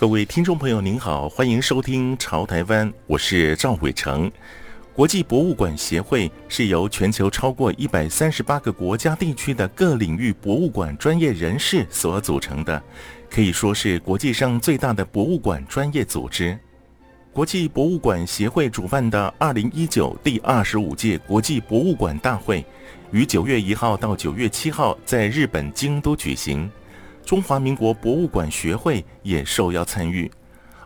各位听众朋友，您好，欢迎收听《潮台湾》，我是赵伟成。国际博物馆协会是由全球超过一百三十八个国家地区的各领域博物馆专业人士所组成的。可以说是国际上最大的博物馆专业组织。国际博物馆协会主办的二零一九第二十五届国际博物馆大会，于九月一号到九月七号在日本京都举行。中华民国博物馆学会也受邀参与。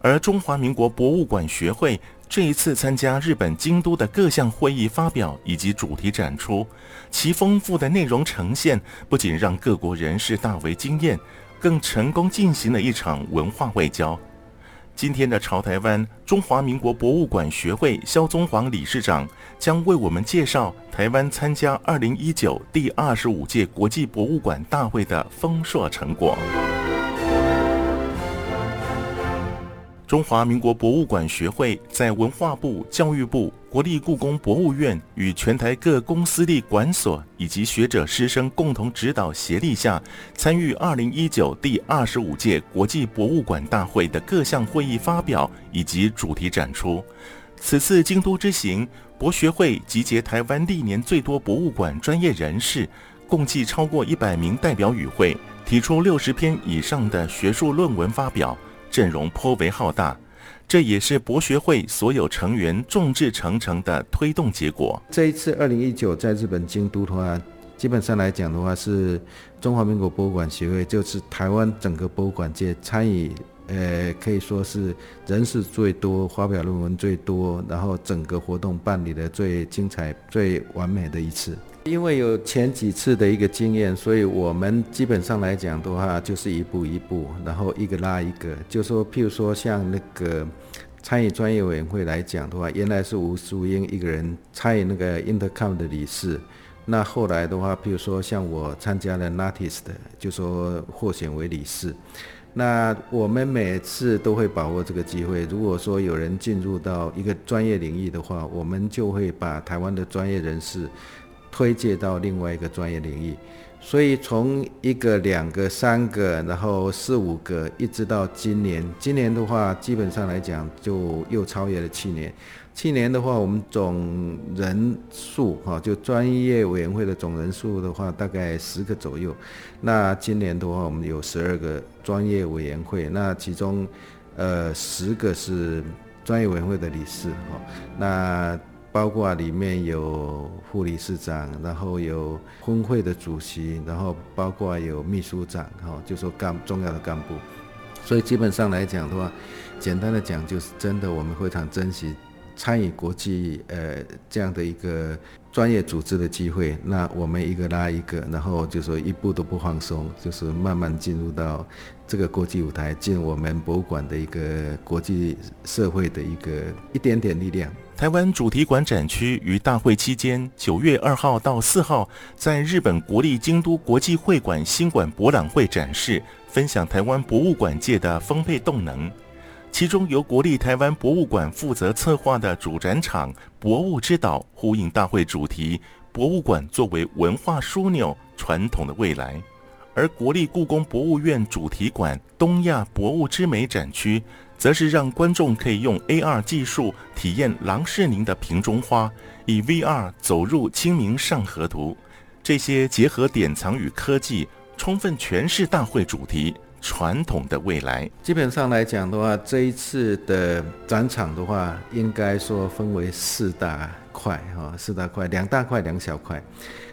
而中华民国博物馆学会这一次参加日本京都的各项会议发表以及主题展出，其丰富的内容呈现，不仅让各国人士大为惊艳。更成功进行了一场文化外交。今天的潮台湾中华民国博物馆学会肖宗煌理事长将为我们介绍台湾参加二零一九第二十五届国际博物馆大会的丰硕成果。中华民国博物馆学会在文化部、教育部、国立故宫博物院与全台各公私立馆所以及学者师生共同指导协力下，参与二零一九第二十五届国际博物馆大会的各项会议发表以及主题展出。此次京都之行，博学会集结台湾历年最多博物馆专业人士，共计超过一百名代表与会，提出六十篇以上的学术论文发表。阵容颇为浩大，这也是博学会所有成员众志成城的推动结果。这一次二零一九在日本京都的话，基本上来讲的话，是中华民国博物馆协会，就是台湾整个博物馆界参与，呃，可以说是人士最多、发表论文最多，然后整个活动办理的最精彩、最完美的一次。因为有前几次的一个经验，所以我们基本上来讲的话，就是一步一步，然后一个拉一个。就说，譬如说像那个参与专业委员会来讲的话，原来是吴淑英一个人参与那个 Intercom 的理事，那后来的话，譬如说像我参加了 NATIS 的，就说获选为理事。那我们每次都会把握这个机会，如果说有人进入到一个专业领域的话，我们就会把台湾的专业人士。推介到另外一个专业领域，所以从一个、两个、三个，然后四五个，一直到今年。今年的话，基本上来讲，就又超越了去年。去年的话，我们总人数哈，就专业委员会的总人数的话，大概十个左右。那今年的话，我们有十二个专业委员会，那其中呃十个是专业委员会的理事哈，那。包括里面有副理事长，然后有分会的主席，然后包括有秘书长，哈，就说干重要的干部。所以基本上来讲的话，简单的讲就是真的，我们非常珍惜参与国际呃这样的一个专业组织的机会。那我们一个拉一个，然后就说一步都不放松，就是慢慢进入到这个国际舞台，进我们博物馆的一个国际社会的一个一点点力量。台湾主题馆展区于大会期间，九月二号到四号，在日本国立京都国际会馆新馆博览会展示，分享台湾博物馆界的丰沛动能。其中，由国立台湾博物馆负责策划的主展场“博物之岛”，呼应大会主题“博物馆作为文化枢纽，传统的未来”。而国立故宫博物院主题馆“东亚博物之美”展区。则是让观众可以用 AR 技术体验郎世宁的瓶中花，以 VR 走入《清明上河图》，这些结合典藏与科技，充分诠释大会主题“传统的未来”。基本上来讲的话，这一次的展场的话，应该说分为四大块哈，四大块，两大块，两小块。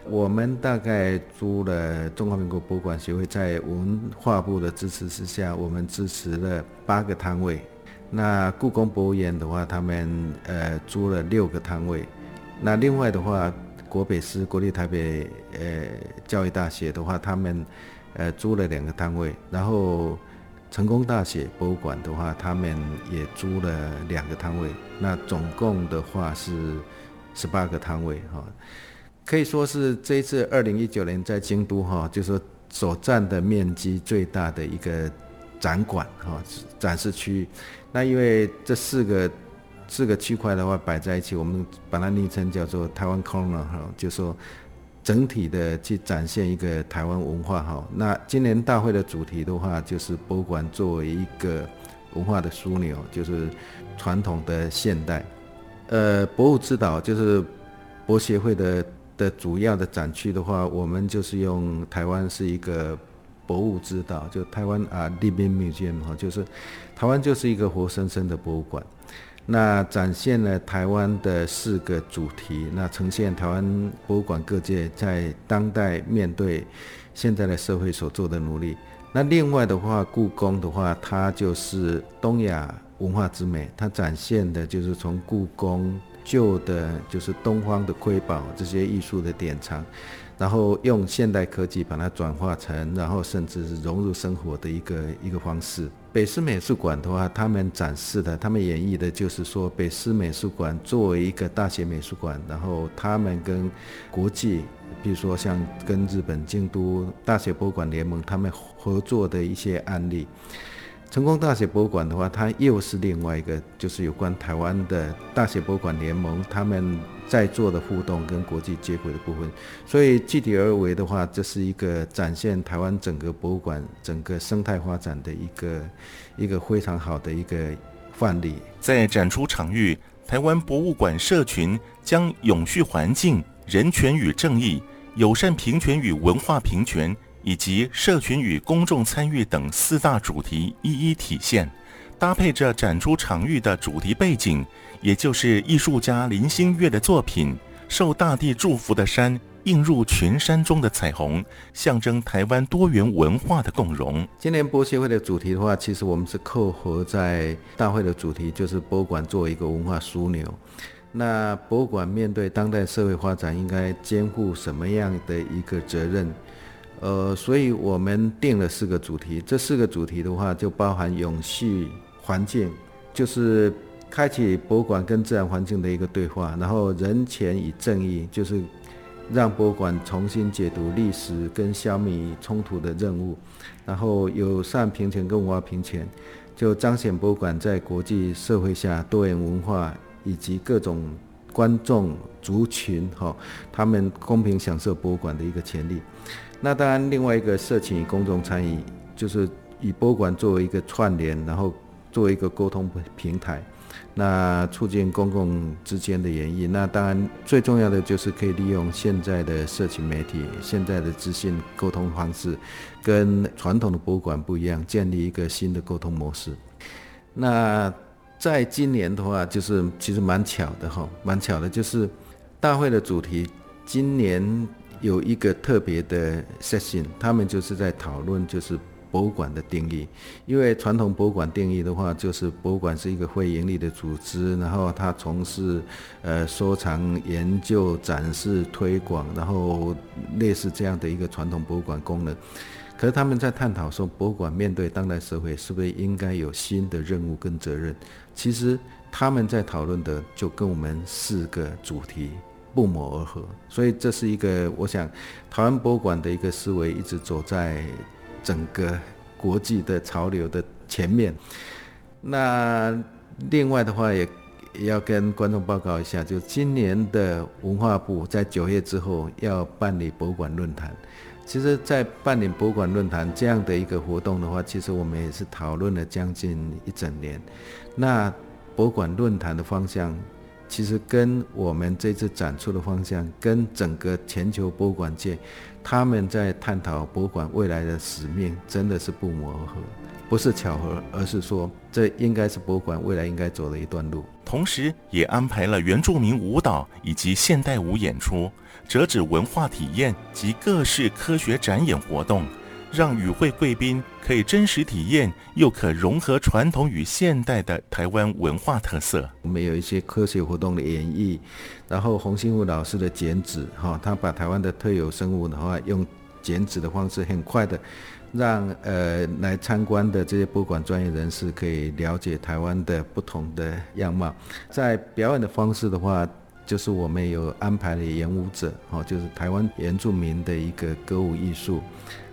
我们大概租了中华民国博物馆协会在文化部的支持之下，我们支持了八个摊位。那故宫博物院的话，他们呃租了六个摊位。那另外的话，国北师国立台北呃教育大学的话，他们呃租了两个摊位。然后成功大学博物馆的话，他们也租了两个摊位，那总共的话是十八个摊位哈，可以说是这一次二零一九年在京都哈，就是说所占的面积最大的一个展馆哈展示区域。那因为这四个四个区块的话摆在一起，我们把它昵称叫做台湾 Corner 哈，就说。整体的去展现一个台湾文化哈，那今年大会的主题的话，就是博物馆作为一个文化的枢纽，就是传统的现代，呃，博物之岛就是博协会的的主要的展区的话，我们就是用台湾是一个博物之岛，就台湾啊 Living Museum 哈，就是台湾就是一个活生生的博物馆。那展现了台湾的四个主题，那呈现台湾博物馆各界在当代面对现在的社会所做的努力。那另外的话，故宫的话，它就是东亚文化之美，它展现的就是从故宫旧的，就是东方的瑰宝这些艺术的典藏。然后用现代科技把它转化成，然后甚至是融入生活的一个一个方式。北师美术馆的话，他们展示的，他们演绎的就是说，北师美术馆作为一个大学美术馆，然后他们跟国际，比如说像跟日本京都大学博物馆联盟他们合作的一些案例。成功大学博物馆的话，它又是另外一个，就是有关台湾的大学博物馆联盟他们在做的互动跟国际接轨的部分。所以具体而为的话，这是一个展现台湾整个博物馆整个生态发展的一个一个非常好的一个范例。在展出场域，台湾博物馆社群将永续环境、人权与正义、友善平权与文化平权。以及社群与公众参与等四大主题一一体现，搭配着展出场域的主题背景，也就是艺术家林星月的作品《受大地祝福的山映入群山中的彩虹》，象征台湾多元文化的共融。今年博协会的主题的话，其实我们是扣合在大会的主题，就是博物馆作为一个文化枢纽。那博物馆面对当代社会发展，应该肩负什么样的一个责任？呃，所以我们定了四个主题，这四个主题的话，就包含永续环境，就是开启博物馆跟自然环境的一个对话，然后人权与正义，就是让博物馆重新解读历史跟消弭冲突的任务，然后友善平权跟文化平权，就彰显博物馆在国际社会下多元文化以及各种观众族群哈，他们公平享受博物馆的一个权利。那当然，另外一个社群与公众参与，就是以博物馆作为一个串联，然后作为一个沟通平台，那促进公共之间的演绎。那当然，最重要的就是可以利用现在的社群媒体、现在的资讯沟通方式，跟传统的博物馆不一样，建立一个新的沟通模式。那在今年的话，就是其实蛮巧的哈，蛮巧的，就是大会的主题今年。有一个特别的 session，他们就是在讨论就是博物馆的定义。因为传统博物馆定义的话，就是博物馆是一个非盈利的组织，然后它从事呃收藏、研究、展示、推广，然后类似这样的一个传统博物馆功能。可是他们在探讨说，博物馆面对当代社会，是不是应该有新的任务跟责任？其实他们在讨论的就跟我们四个主题。不谋而合，所以这是一个我想台湾博物馆的一个思维，一直走在整个国际的潮流的前面。那另外的话，也也要跟观众报告一下，就今年的文化部在九月之后要办理博物馆论坛。其实，在办理博物馆论坛这样的一个活动的话，其实我们也是讨论了将近一整年。那博物馆论坛的方向。其实跟我们这次展出的方向，跟整个全球博物馆界，他们在探讨博物馆未来的使命，真的是不谋而合，不是巧合，而是说这应该是博物馆未来应该走的一段路。同时，也安排了原住民舞蹈以及现代舞演出、折纸文化体验及各式科学展演活动。让与会贵宾可以真实体验，又可融合传统与现代的台湾文化特色。我们有一些科学活动的演绎，然后洪新武老师的剪纸，哈，他把台湾的特有生物的话，用剪纸的方式，很快的让呃来参观的这些博物馆专业人士可以了解台湾的不同的样貌。在表演的方式的话，就是我们有安排了演舞者，哦，就是台湾原住民的一个歌舞艺术。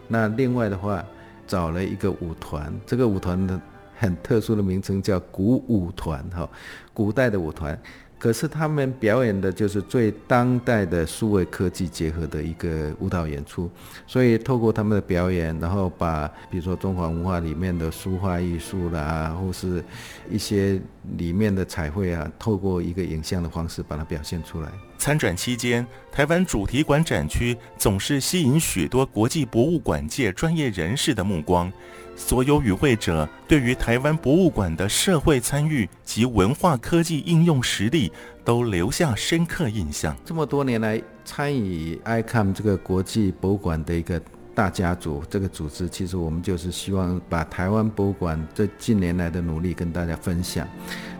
那另外的话，找了一个舞团，这个舞团的很特殊的名称叫古舞团，哈，古代的舞团。可是他们表演的就是最当代的数位科技结合的一个舞蹈演出，所以透过他们的表演，然后把比如说中华文化里面的书画艺术啦，或是一些里面的彩绘啊，透过一个影像的方式把它表现出来。参展期间，台湾主题馆展区总是吸引许多国际博物馆界专业人士的目光。所有与会者对于台湾博物馆的社会参与及文化科技应用实力都留下深刻印象。这么多年来参与 ICOM 这个国际博物馆的一个大家族，这个组织其实我们就是希望把台湾博物馆这近年来的努力跟大家分享。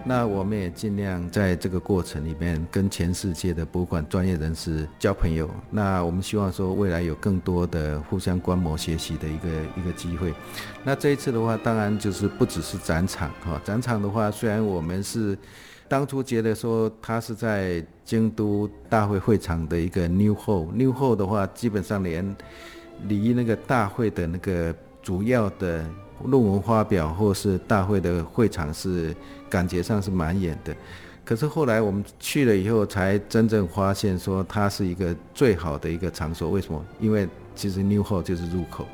那我们也尽量在这个过程里面跟全世界的博物馆专业人士交朋友。那我们希望说未来有更多的互相观摩学习的一个一个机会。那这一次的话，当然就是不只是展场哈，展场的话，虽然我们是当初觉得说它是在京都大会会场的一个 New Hall，New Hall 的话，基本上连离那个大会的那个主要的。论文发表或是大会的会场是感觉上是蛮远的，可是后来我们去了以后，才真正发现说它是一个最好的一个场所。为什么？因为其实 New Hall 就是入口，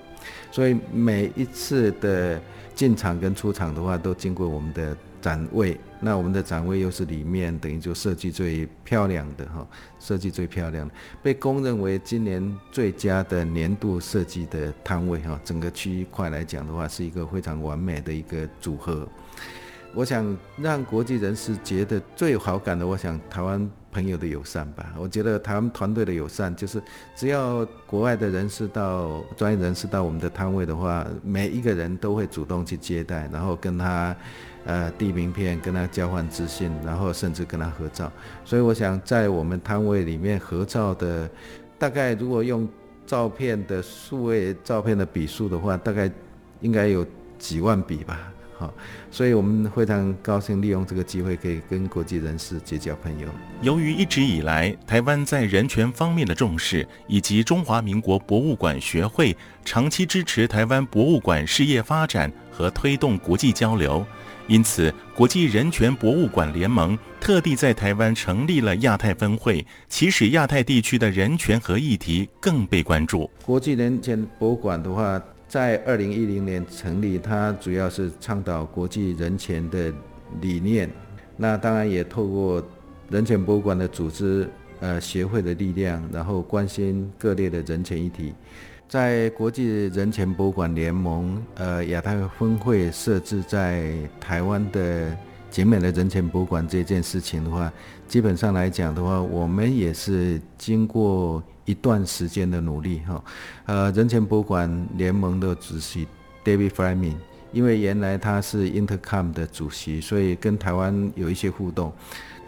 所以每一次的进场跟出场的话，都经过我们的。展位，那我们的展位又是里面等于就设计最漂亮的哈，设计最漂亮，被公认为今年最佳的年度设计的摊位哈，整个区块来讲的话，是一个非常完美的一个组合。我想让国际人士觉得最有好感的，我想台湾朋友的友善吧。我觉得台湾团队的友善，就是只要国外的人士到专业人士到我们的摊位的话，每一个人都会主动去接待，然后跟他。呃，递名片，跟他交换资讯，然后甚至跟他合照。所以我想，在我们摊位里面合照的，大概如果用照片的数位照片的笔数的话，大概应该有几万笔吧。好，所以我们非常高兴利用这个机会，可以跟国际人士结交朋友。由于一直以来台湾在人权方面的重视，以及中华民国博物馆学会长期支持台湾博物馆事业发展和推动国际交流。因此，国际人权博物馆联盟特地在台湾成立了亚太分会，其使亚太地区的人权和议题更被关注。国际人权博物馆的话，在二零一零年成立，它主要是倡导国际人权的理念。那当然也透过人权博物馆的组织，呃，协会的力量，然后关心各类的人权议题。在国际人权博物馆联盟，呃，亚太分会设置在台湾的景美的人权博物馆这件事情的话，基本上来讲的话，我们也是经过一段时间的努力哈。呃，人权博物馆联盟的主席 David Fleming，因为原来他是 Intercom 的主席，所以跟台湾有一些互动。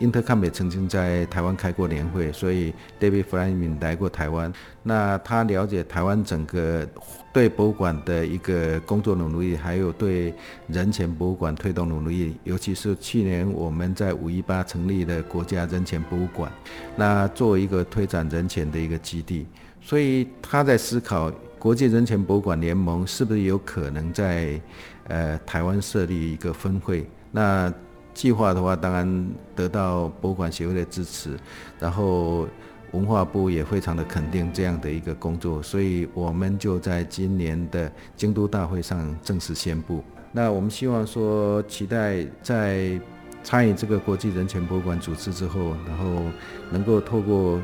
Intercom 也曾经在台湾开过年会，所以 David Fleming 来过台湾。那他了解台湾整个对博物馆的一个工作努力，还有对人权博物馆推动努力。尤其是去年我们在五一八成立的国家人权博物馆，那作为一个推展人权的一个基地，所以他在思考国际人权博物馆联盟是不是有可能在呃台湾设立一个分会。那计划的话，当然得到博物馆协会的支持，然后文化部也非常的肯定这样的一个工作，所以我们就在今年的京都大会上正式宣布。那我们希望说，期待在参与这个国际人权博物馆组织之后，然后能够透过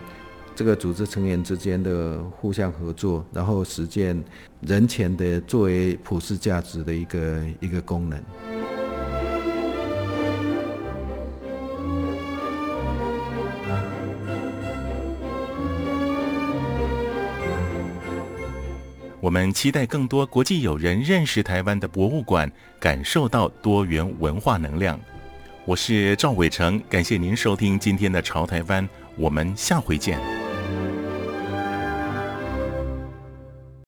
这个组织成员之间的互相合作，然后实践人权的作为普世价值的一个一个功能。我们期待更多国际友人认识台湾的博物馆，感受到多元文化能量。我是赵伟成，感谢您收听今天的《潮台湾》，我们下回见。